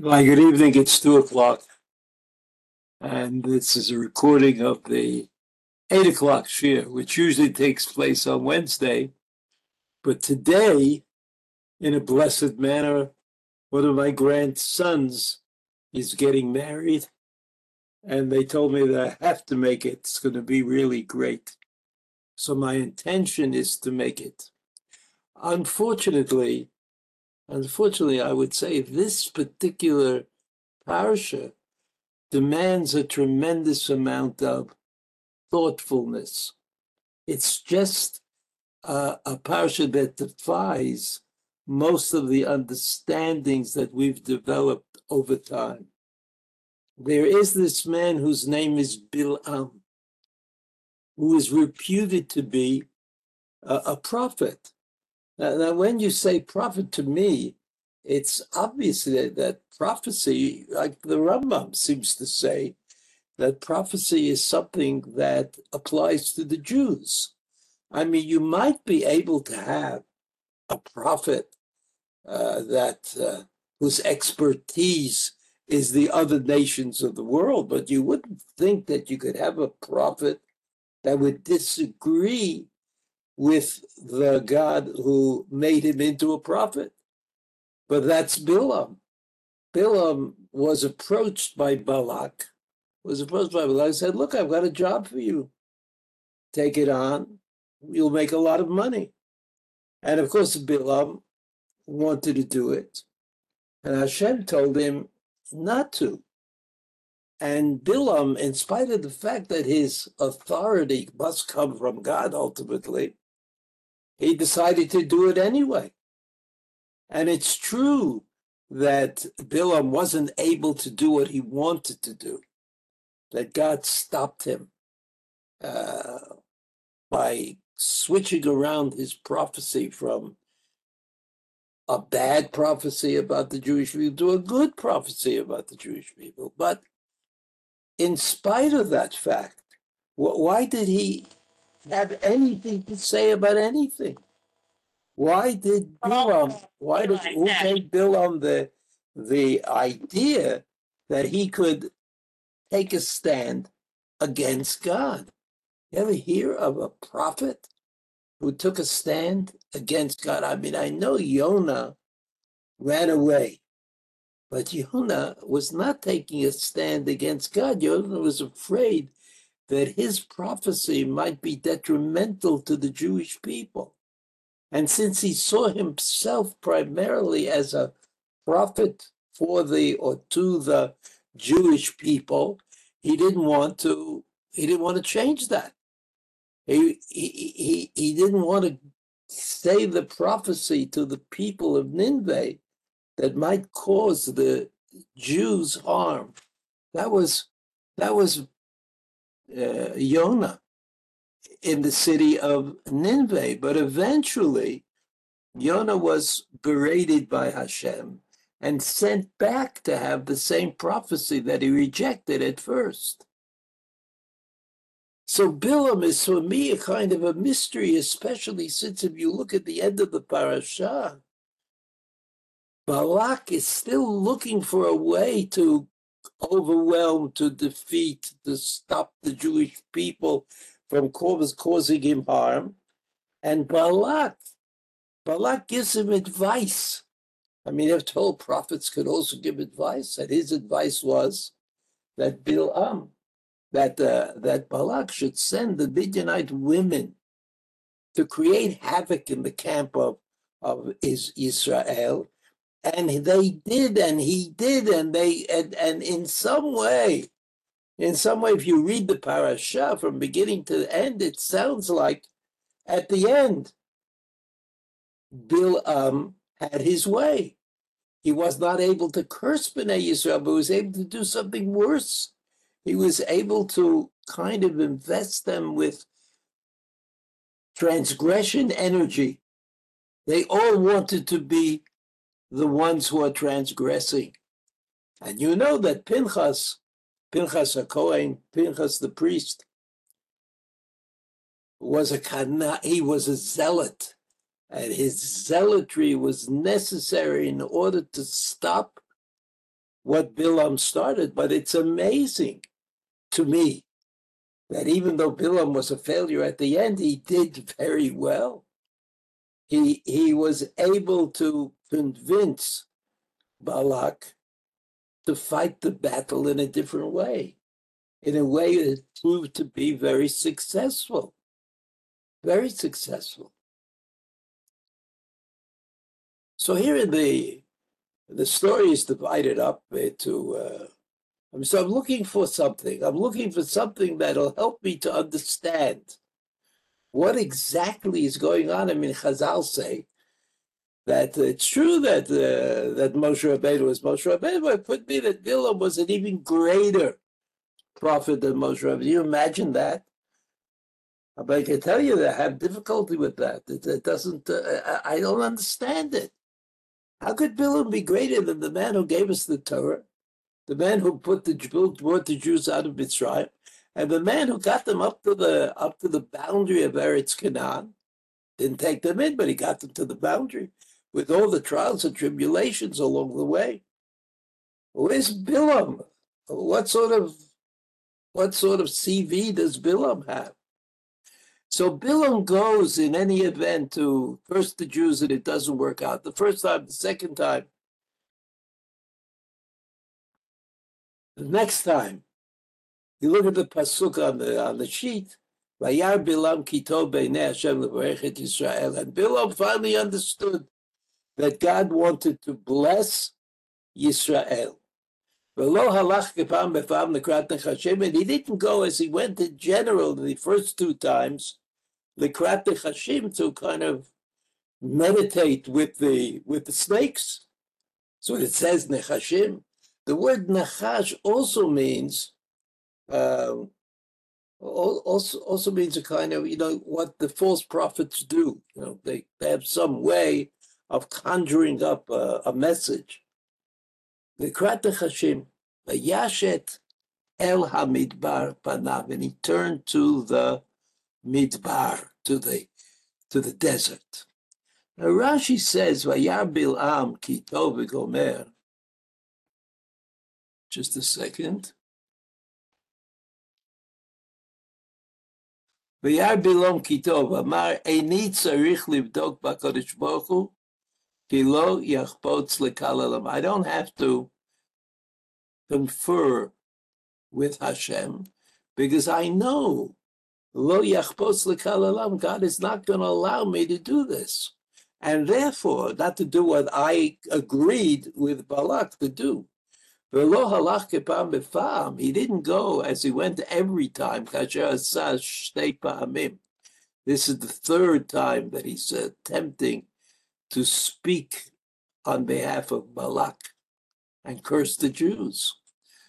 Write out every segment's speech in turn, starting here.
Hi, good evening. It's two o'clock. And this is a recording of the eight o'clock shiur, which usually takes place on Wednesday. But today, in a blessed manner, one of my grandsons is getting married. And they told me that I have to make it. It's going to be really great. So my intention is to make it. Unfortunately, unfortunately, I would say this particular parsha demands a tremendous amount of thoughtfulness. It's just a parsha that defies most of the understandings that we've developed over time. There is this man whose name is Bil'am, who is reputed to be a, a prophet. Now, now, when you say prophet to me, it's obvious that, that prophecy, like the Rambam seems to say, that prophecy is something that applies to the Jews. I mean, you might be able to have a prophet uh, that uh, whose expertise is the other nations of the world, but you wouldn't think that you could have a prophet that would disagree with the God who made him into a prophet. But that's Bilam. Bilam was approached by Balak, was approached by Balak, said, Look, I've got a job for you. Take it on. You'll make a lot of money. And of course, Bilam wanted to do it. And Hashem told him not to. And Bilam, in spite of the fact that his authority must come from God ultimately, he decided to do it anyway. And it's true that Bilam wasn't able to do what he wanted to do, that God stopped him uh, by switching around his prophecy from a bad prophecy about the Jewish people to a good prophecy about the Jewish people. But in spite of that fact, why did he have anything to say about anything. Why did Bilam, um, why did who gave Bilam the the idea that he could take a stand against God? You ever hear of a prophet who took a stand against God? I mean, I know Yonah ran away, but Yonah was not taking a stand against God. Yonah was afraid that his prophecy might be detrimental to the Jewish people. And since he saw himself primarily as a prophet for the or to the Jewish people, he didn't want to he didn't want to change that. He he he, he didn't want to say the prophecy to the people of Nineveh that might cause the Jews harm. That was that was uh, Yonah in the city of Nineveh. But eventually, Yonah was berated by Hashem and sent back to have the same prophecy that he rejected at first. So Bilam is for me a kind of a mystery, especially since if you look at the end of the parasha, Balak is still looking for a way to overwhelmed to defeat, to stop the Jewish people from causing him harm. And Balak, Balak gives him advice. I mean, I've prophets could also give advice, and his advice was that Bilam, that uh, that Balak should send the Midianite women to create havoc in the camp of of Israel and they did and he did and they and, and in some way in some way if you read the parasha from beginning to end it sounds like at the end Bilam had his way. He was not able to curse Bnei Yisrael, but was able to do something worse. He was able to kind of invest them with transgression energy. They all wanted to be the ones who are transgressing. And you know that Pinchas, Pinchas a Kohen, Pinchas the priest, was a kana, he was a zealot, and his zealotry was necessary in order to stop what Bilam started, but it's amazing to me that even though Bilam was a failure at the end, he did very well. He, he was able to convince Balak to fight the battle in a different way, in a way that proved to be very successful. Very successful. So here in the the story is divided up into uh, so I'm looking for something. I'm looking for something that'll help me to understand what exactly is going on. I mean, Chazal say that it's true that uh, that Moshe Rabbeinu was Moshe Rabbeinu, but it could be that Bilam was an even greater prophet than Moshe Rabbeinu. you imagine that? But I can tell you that I have difficulty with that. It, it doesn't. Uh, I don't understand it. How could Bilam be greater than the man who gave us the Torah? the man who put the brought the Jews out of Mitzrayim, and the man who got them up to the up to the boundary of Eretz Canaan, didn't take them in, but he got them to the boundary with all the trials and tribulations along the way. Where's Bilam? What sort of what sort of CV does Bilam have? So Bilam goes in any event to first the Jews and it doesn't work out. The first time, the second time, The next time, you look at the pasuk on the on the sheet. Bilam kito Yisrael, and Bilam finally understood that God wanted to bless Yisrael. And he didn't go as he went in general the first two times, Likrat Hashim, to kind of meditate with the with the snakes. So it says Nechashim. The word nachash also means um, also also means a kind of you know what the false prophets do. You know they, they have some way of conjuring up a, a message. The Hashim, Yashet El Hamidbar Panav, and he turned to the Midbar, to the to the desert. Now Rashi says, Vayar Bil'am ki tov gomer, just a second. וירא בלום כי טוב, אמר, איני צריך לבדוק בקדוש ברוך הוא, I don't have to confer with Hashem, because I know, lo God is not going to allow me to do this. And therefore, not to do what I agreed with Balak to do. He didn't go as he went every time. This is the third time that he's attempting to speak on behalf of Balak and curse the Jews.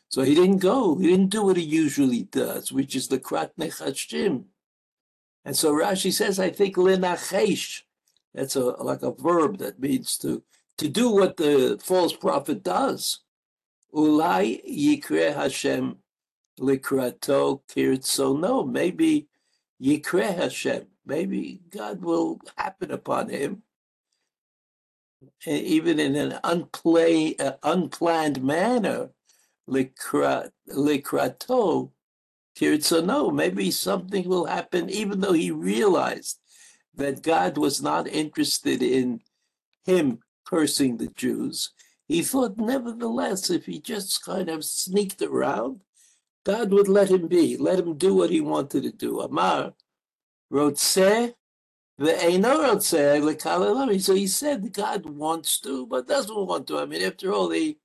So he didn't go. He didn't do what he usually does, which is the Krat Nechashim. And so Rashi says, I think lenachesh. That's a, like a verb that means to, to do what the false prophet does. Ulai Yikre Hashem Likrato No, Maybe Yikre Hashem. Maybe God will happen upon him, even in an unplay, uh, unplanned manner. Likrato No, Maybe something will happen, even though he realized that God was not interested in him cursing the Jews he thought, nevertheless, if he just kind of sneaked around, God would let him be, let him do what he wanted to do. Amar, the So he said God wants to, but doesn't want to. I mean, after all, he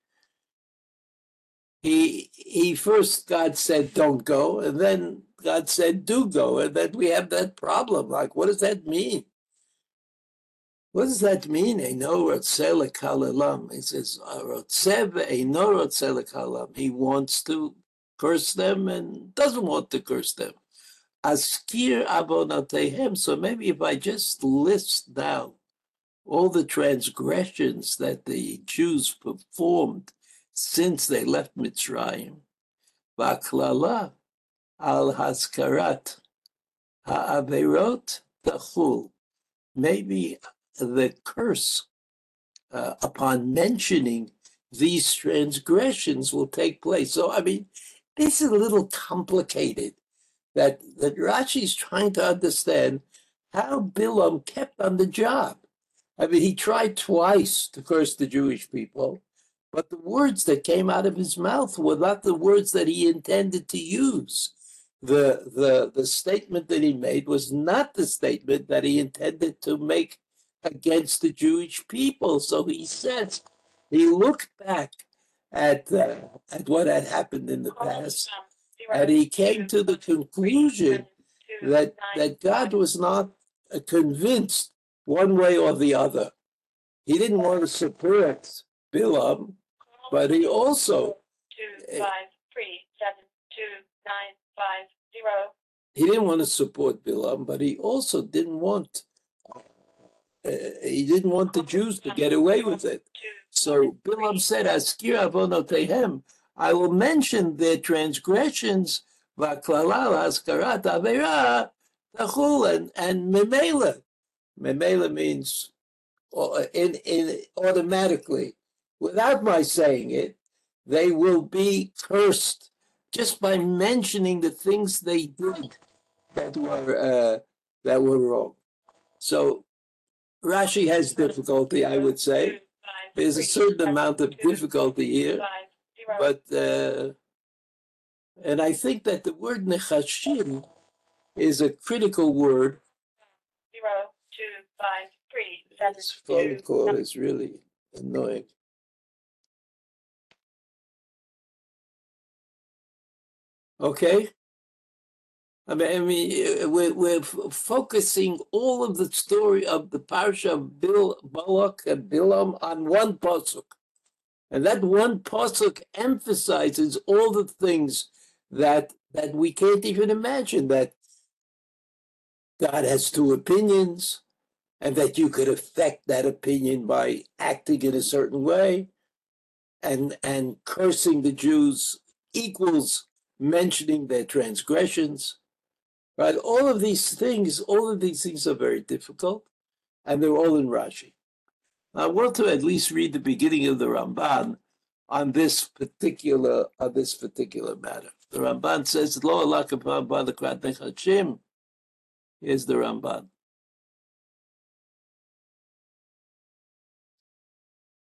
he he first God said don't go, and then God said do go, and then we have that problem. Like, what does that mean? What does that mean? He says. He wants to curse them and doesn't want to curse them. Askir abonatehem. So maybe if I just list down all the transgressions that the Jews performed since they left Mitzrayim, baklala al haskarat ha'averot tachul. Maybe the curse uh, upon mentioning these transgressions will take place. So, I mean, this is a little complicated that, that Rashi is trying to understand how Bilam kept on the job. I mean, he tried twice to curse the Jewish people, but the words that came out of his mouth were not the words that he intended to use. The, the, the statement that he made was not the statement that he intended to make against the Jewish people. So he says, he looked back at, uh, at what had happened in the past, and he came to the conclusion that, that God was not uh, convinced one way or the other. He didn't want to support Bilam, but he also zero. he didn't want to support Bilam, but he also didn't want uh, he didn't want the Jews to get away with it. So Bilam said, "Askir avonotehem, I will mention their transgressions, and and memela. Memela means uh, in in automatically, without my saying it, they will be cursed just by mentioning the things they did that were uh, that were wrong. So Rashi has difficulty, I would say. There's a certain amount of difficulty here. But uh, and I think that the word nechashim is a critical word. Zero, two, five, three, seven, This phone call nine. is really annoying. Okay. I mean, I mean, uh, we're, we're f- focusing all of the story of the parsha of Bil, Balak and Bilam on one pasuk, and that one pasuk emphasizes all the things that that we can't even imagine. That God has two opinions, and that you could affect that opinion by acting in a certain way, and and cursing the Jews equals mentioning their transgressions right? All of these things, all of these things are very difficult, and they're all in Rashi. Uh, I want to at least read the beginning of the Ramban on this particular on this particular matter. The Ramban says, "Lo alakapam nechashim." Here's the Ramban.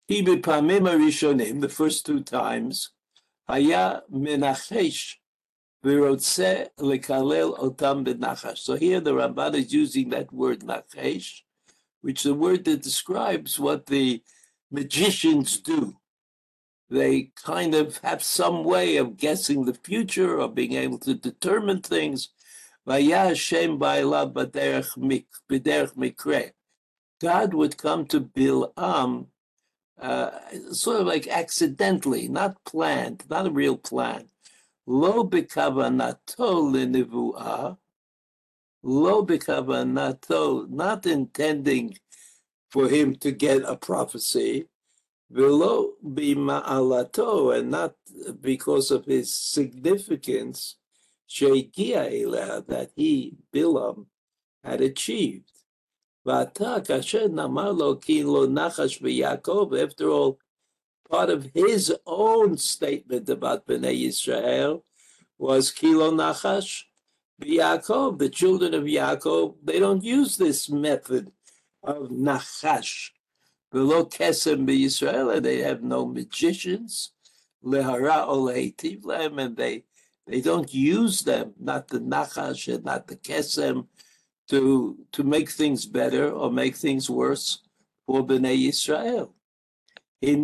He the first two times, haya menachesh otam. So here the Ramban is using that word nachesh, which is a word that describes what the magicians do. They kind of have some way of guessing the future or being able to determine things. God would come to Bilam uh, sort of like accidentally, not planned, not a real plan. Lo bekavanato lenivuah, lo b'kavanato, not intending for him to get a prophecy, velo b'ma'alato, and not because of his significance, shegiya ilah, that he, Bilam, had achieved. Vata kasher namalo ki lo nachash b'Yaakov, after all, part of his own statement about Bnei Yisrael was kilo nachash, Yaakov, the children of Yaakov, they don't use this method of Nachash. Below Kesem Israel, they have no magicians, Lehara Olehitiv Lem, and they they don't use them, not the Nachash and not the Kesem, to to make things better or make things worse for Bnei Israel. He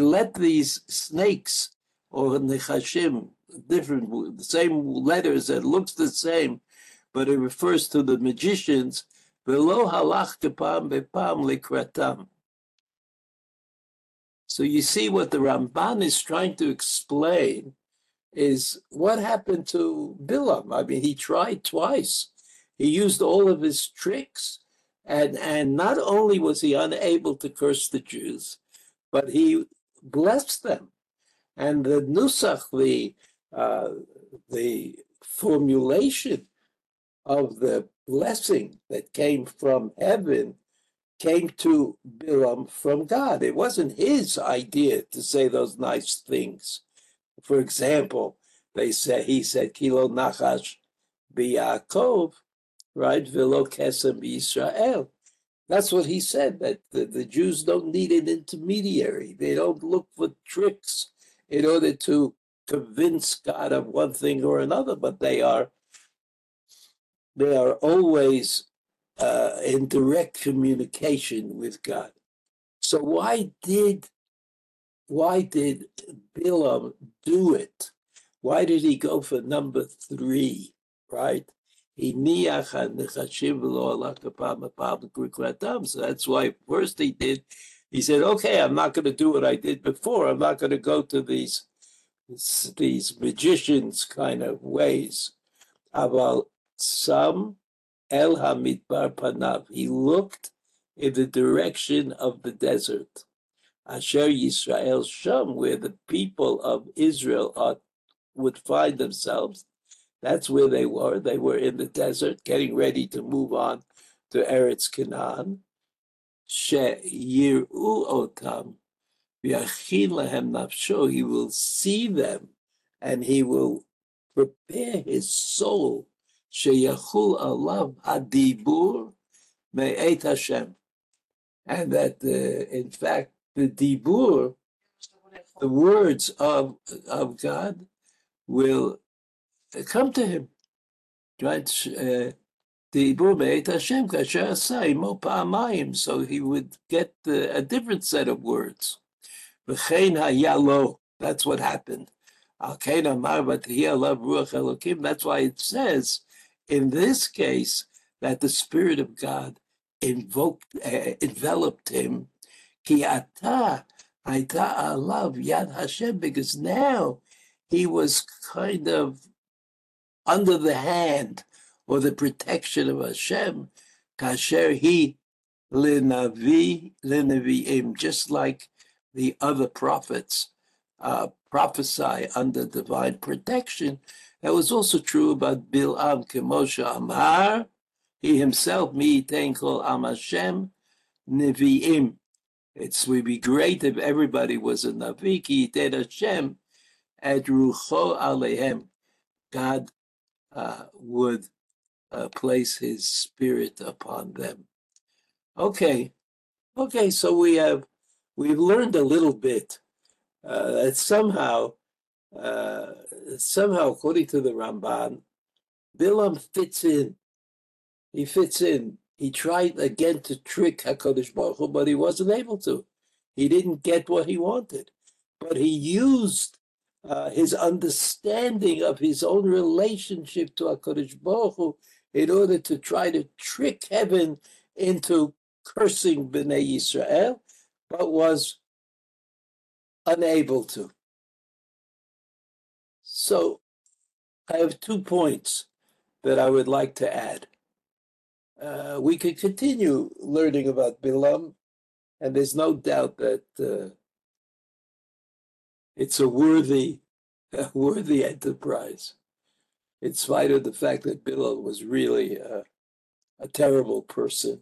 let these snakes or nechashim, different, the same letters that looks the same, but it refers to the magicians. Halach. So you see what the Ramban is trying to explain is what happened to Bilam. I mean, he tried twice. He used all of his tricks and, and not only was he unable to curse the Jews, but he blessed them. And the nusach, the, uh, the formulation of the blessing that came from heaven came to Bilam from God. It wasn't his idea to say those nice things. For example, they say he said Kilo Nachash Biyakov, right? Velo Kesem Israel. That's what he said, that the, the Jews don't need an intermediary. They don't look for tricks in order to convince God of one thing or another, but they are they are always uh, in direct communication with God. So why did why did Bilam do it? Why did he go for number three? Right? He So that's why first he did. He said, "Okay, I'm not going to do what I did before. I'm not going to go to these these magicians kind of ways." About some El Hamidbar Panav. He looked in the direction of the desert. Asher Yisrael Sham, where the people of Israel are, would find themselves. That's where they were. They were in the desert, getting ready to move on to Eretz Canaan. She Yiru Otam, Nafsho. He will see them, and he will prepare his soul sheyachul alav me'et Hashem, and that uh, in fact the dibur, the words of of God, will come to him. Right? Uh, so he would get the, a different set of words. That's what happened. That's why it says in this case that the Spirit of God invoked, uh, enveloped him. Ata yad Hashem, because now he was kind of under the hand or the protection of Hashem. Kasher he just like the other prophets uh, prophesy under divine protection. That was also true about Bil'am Kemosha Amar. He himself, Mi Tenkol Am Hashem Nevi'im. It would be great if everybody was a Navi, Ki Hashem at Rucho Alehem. God uh, would uh, place his spirit upon them. Okay, okay, so we have, we've learned a little bit uh, that somehow uh, somehow, according to the Ramban, Bilam fits in. He fits in. He tried again to trick Hakadosh Baruch Hu, but he wasn't able to. He didn't get what he wanted, but he used uh, his understanding of his own relationship to Hakadosh Baruch Hu in order to try to trick heaven into cursing Bnei Yisrael, but was unable to. So I have two points that I would like to add. Uh, we could continue learning about Bilam, and there's no doubt that uh, it's a worthy, a worthy enterprise, in spite of the fact that Bilam was really a, a terrible person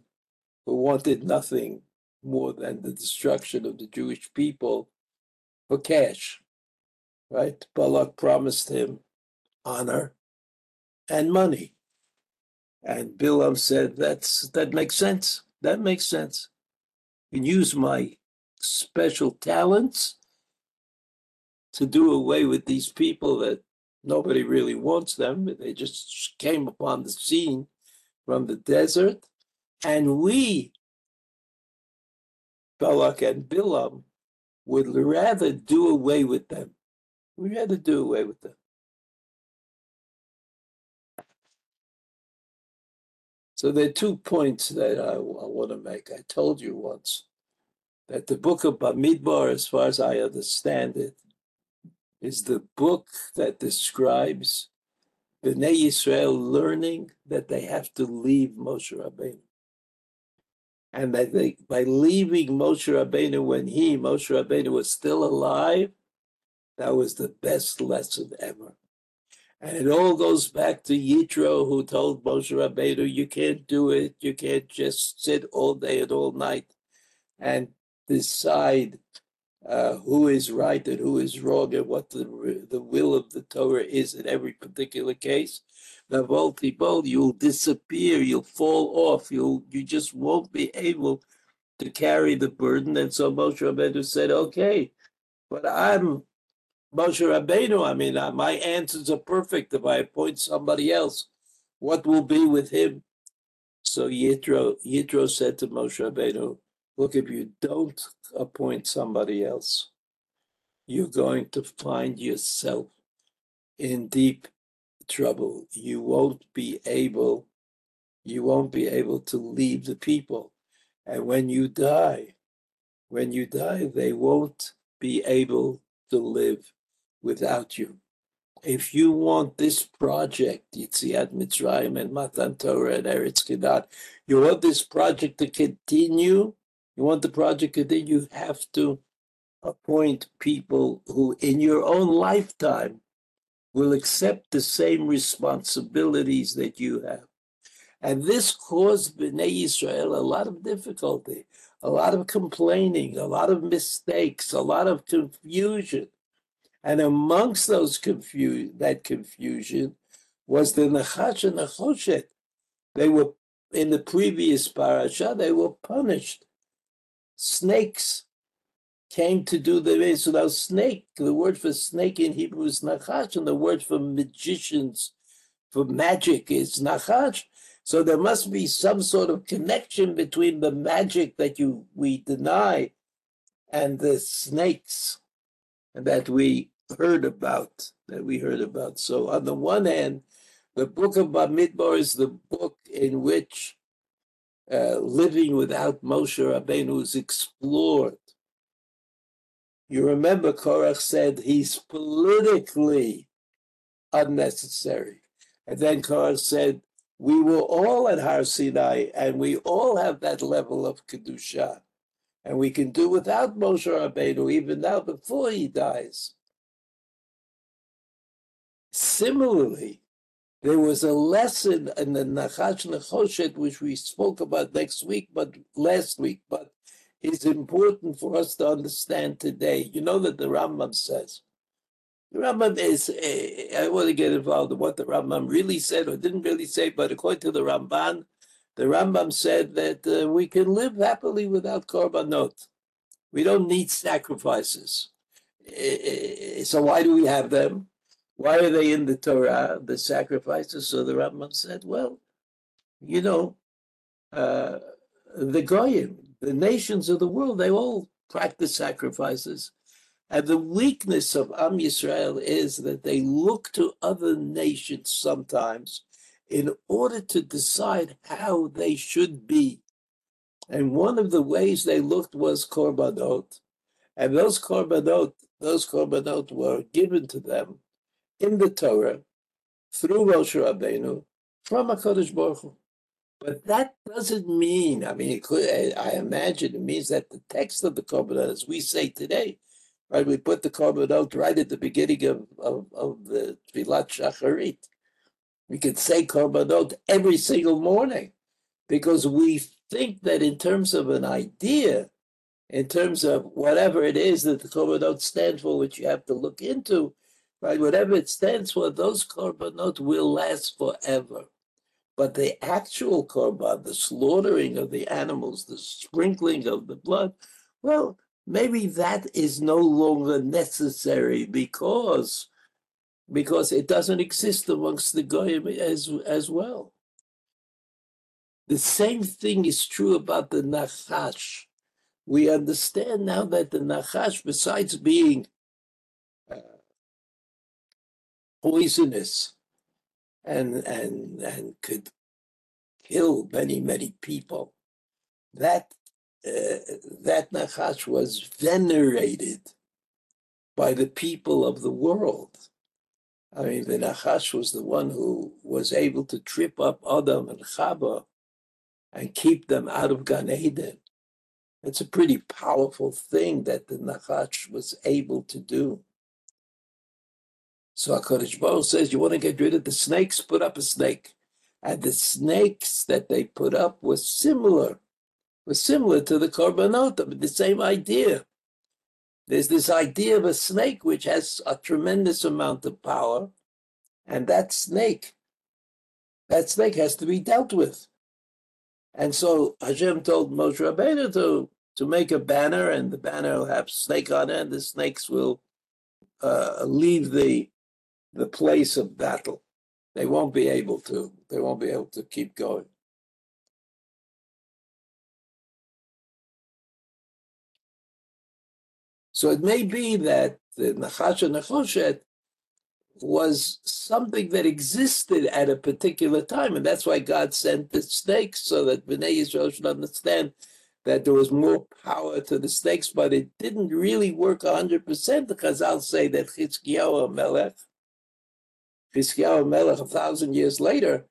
who wanted nothing more than the destruction of the Jewish people for cash right? Balak promised him honor and money. And Bilam said, That's that makes sense. That makes sense. You can use my special talents to do away with these people that nobody really wants them. They just came upon the scene from the desert. And we, Balak and Bilam, would rather do away with them we had to do away with them. So there are two points that I, I want to make. I told you once that the book of Bamidbar, as far as I understand it, is the book that describes Bnei Israel learning that they have to leave Moshe Rabbeinu. And that they, by leaving Moshe Rabbeinu when he, Moshe Rabbeinu, was still alive, that was the best lesson ever. And it all goes back to Yitro, who told Moshe Rabbeinu, "You can't do it. You can't just sit all day and all night and decide uh, who is right and who is wrong and what the the will of the Torah is in every particular case." Navoltibol, you'll disappear, you'll fall off, you'll you just won't be able to carry the burden. And so Moshe Rabbeinu said, "Okay, but I'm Moshe Rabbeinu. I mean, uh, my answers are perfect. If I appoint somebody else, what will be with him?" So Yitro Yitro said to Moshe Rabbeinu, "Look, if you don't appoint somebody else, you're going to find yourself in deep trouble. You won't be able, you won't be able to leave the people. And when you die, when you die, they won't be able to live without you. If you want this project, Yitziat Mitzrayim and Matan Torah and Eretz Kedat, you want this project to continue, you want the project to continue, you have to appoint people who in your own lifetime will accept the same responsibilities that you have. And this caused Bnei Israel a lot of difficulty, a lot of complaining, a lot of mistakes, a lot of confusion. And amongst those confu- that confusion was the Nachash and Nechoshet. They were in the previous parasha, they were punished. Snakes came to do the so now snake. The word for snake in Hebrew is nachash, and the word for magicians, for magic is nachash. So there must be some sort of connection between the magic that you we deny and the snakes that we heard about, that we heard about. So on the one hand, the book of Bamidbar is the book in which uh, living without Moshe Rabbeinu is explored. You remember Korach said he's politically unnecessary. And then Korach said, we were all at Har Sinai and we all have that level of Kedusha. And we can do without Moshe Rabbeinu even now before he dies. Similarly, there was a lesson in the Nachash Nechoshet, which we spoke about next week, but last week, but is important for us to understand today. You know that the Rambam says, the Rambam is, uh, I want to get involved in what the Rambam really said or didn't really say, but according to the Ramban, the Rambam said that uh, we can live happily without korbanot. We don't need sacrifices. Uh, so why do we have them? Why are they in the Torah, the sacrifices? So the Rambam said, well, you know, uh, the Goyim, the nations of the world, they all practice sacrifices. And the weakness of Am Yisrael is that they look to other nations sometimes in order to decide how they should be. And one of the ways they looked was korbanot. And those korbanot, those korbanot were given to them in the Torah through Moshe Rabbeinu from HaKadosh Baruch Hu. But that doesn't mean, I mean, could, I imagine it means that the text of the korbanot, as we say today, right, we put the korbanot right at the beginning of, of, of the Tfilat Shacharit. We could say korbanot every single morning because we think that in terms of an idea, in terms of whatever it is that the korbanot stands for, which you have to look into, right, whatever it stands for, those korbanot will last forever. But the actual korban, the slaughtering of the animals, the sprinkling of the blood, well, maybe that is no longer necessary because because it doesn't exist amongst the goyim as as well. The same thing is true about the nachash. We understand now that the nachash, besides being uh, poisonous, and and and could kill many many people. That uh, that Nachash was venerated by the people of the world. I mean, the Nachash was the one who was able to trip up Adam and Chava and keep them out of Gan Eden. It's a pretty powerful thing that the Nachash was able to do. So HaKadosh Baruch says, you want to get rid of the snakes, put up a snake. And the snakes that they put up were similar, were similar to the korbanot, the same idea. There's this idea of a snake which has a tremendous amount of power, and that snake, that snake has to be dealt with. And so Hashem told Moshe Rabbeinu to, to make a banner, and the banner will have snake on it, and the snakes will uh, leave the the place of battle. They won't be able to. They won't be able to keep going. So it may be that the Nachash and Nechoshet was something that existed at a particular time, and that's why God sent the snakes so that Bnei Yisrael should understand that there was more power to the snakes, but it didn't really work 100%. The Chazal say that Chizkiyahu Melech, Chizkiyahu Melech, a thousand years later,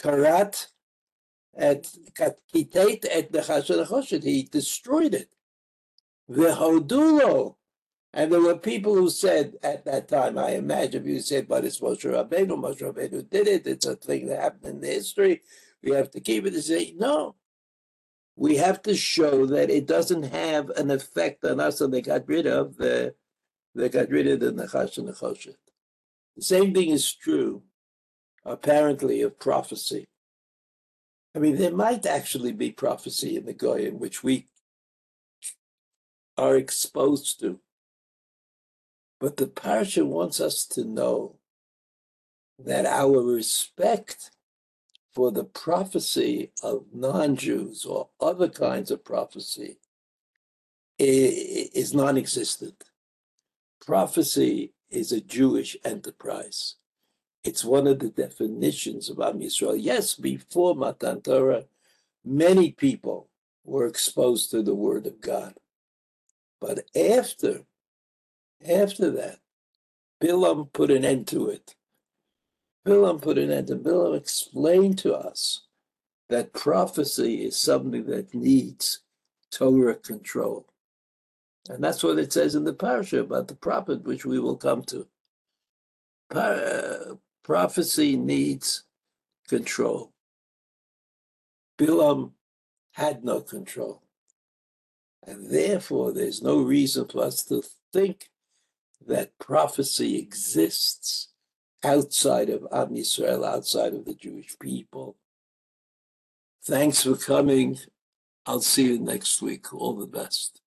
Karat at Kitet at the Choshet, he destroyed it. The Hodulo, and there were people who said at that time, I imagine you said, but it's Moshe Rabbeinu, Moshe Rabbeinu did it, it's a thing that happened in the history, we have to keep it. They say, no, we have to show that it doesn't have an effect on us, and they got rid of the, they got rid of the Nachash and Nechoshet. The same thing is true, apparently, of prophecy. I mean, there might actually be prophecy in the Goyim, which we are exposed to. But the parsha wants us to know that our respect for the prophecy of non-Jews or other kinds of prophecy is non-existent. Prophecy is a Jewish enterprise. It's one of the definitions of Am Yisrael. Yes, before Matan Torah, many people were exposed to the Word of God. But after, after that, Bilam put an end to it. Bilam put an end to Bilam explained to us that prophecy is something that needs Torah control. And that's what it says in the parasha about the prophet, which we will come to. Uh, prophecy needs control. Bilam had no control. And therefore, there's no reason for us to think that prophecy exists outside of Am Yisrael, outside of the Jewish people. Thanks for coming. I'll see you next week. All the best.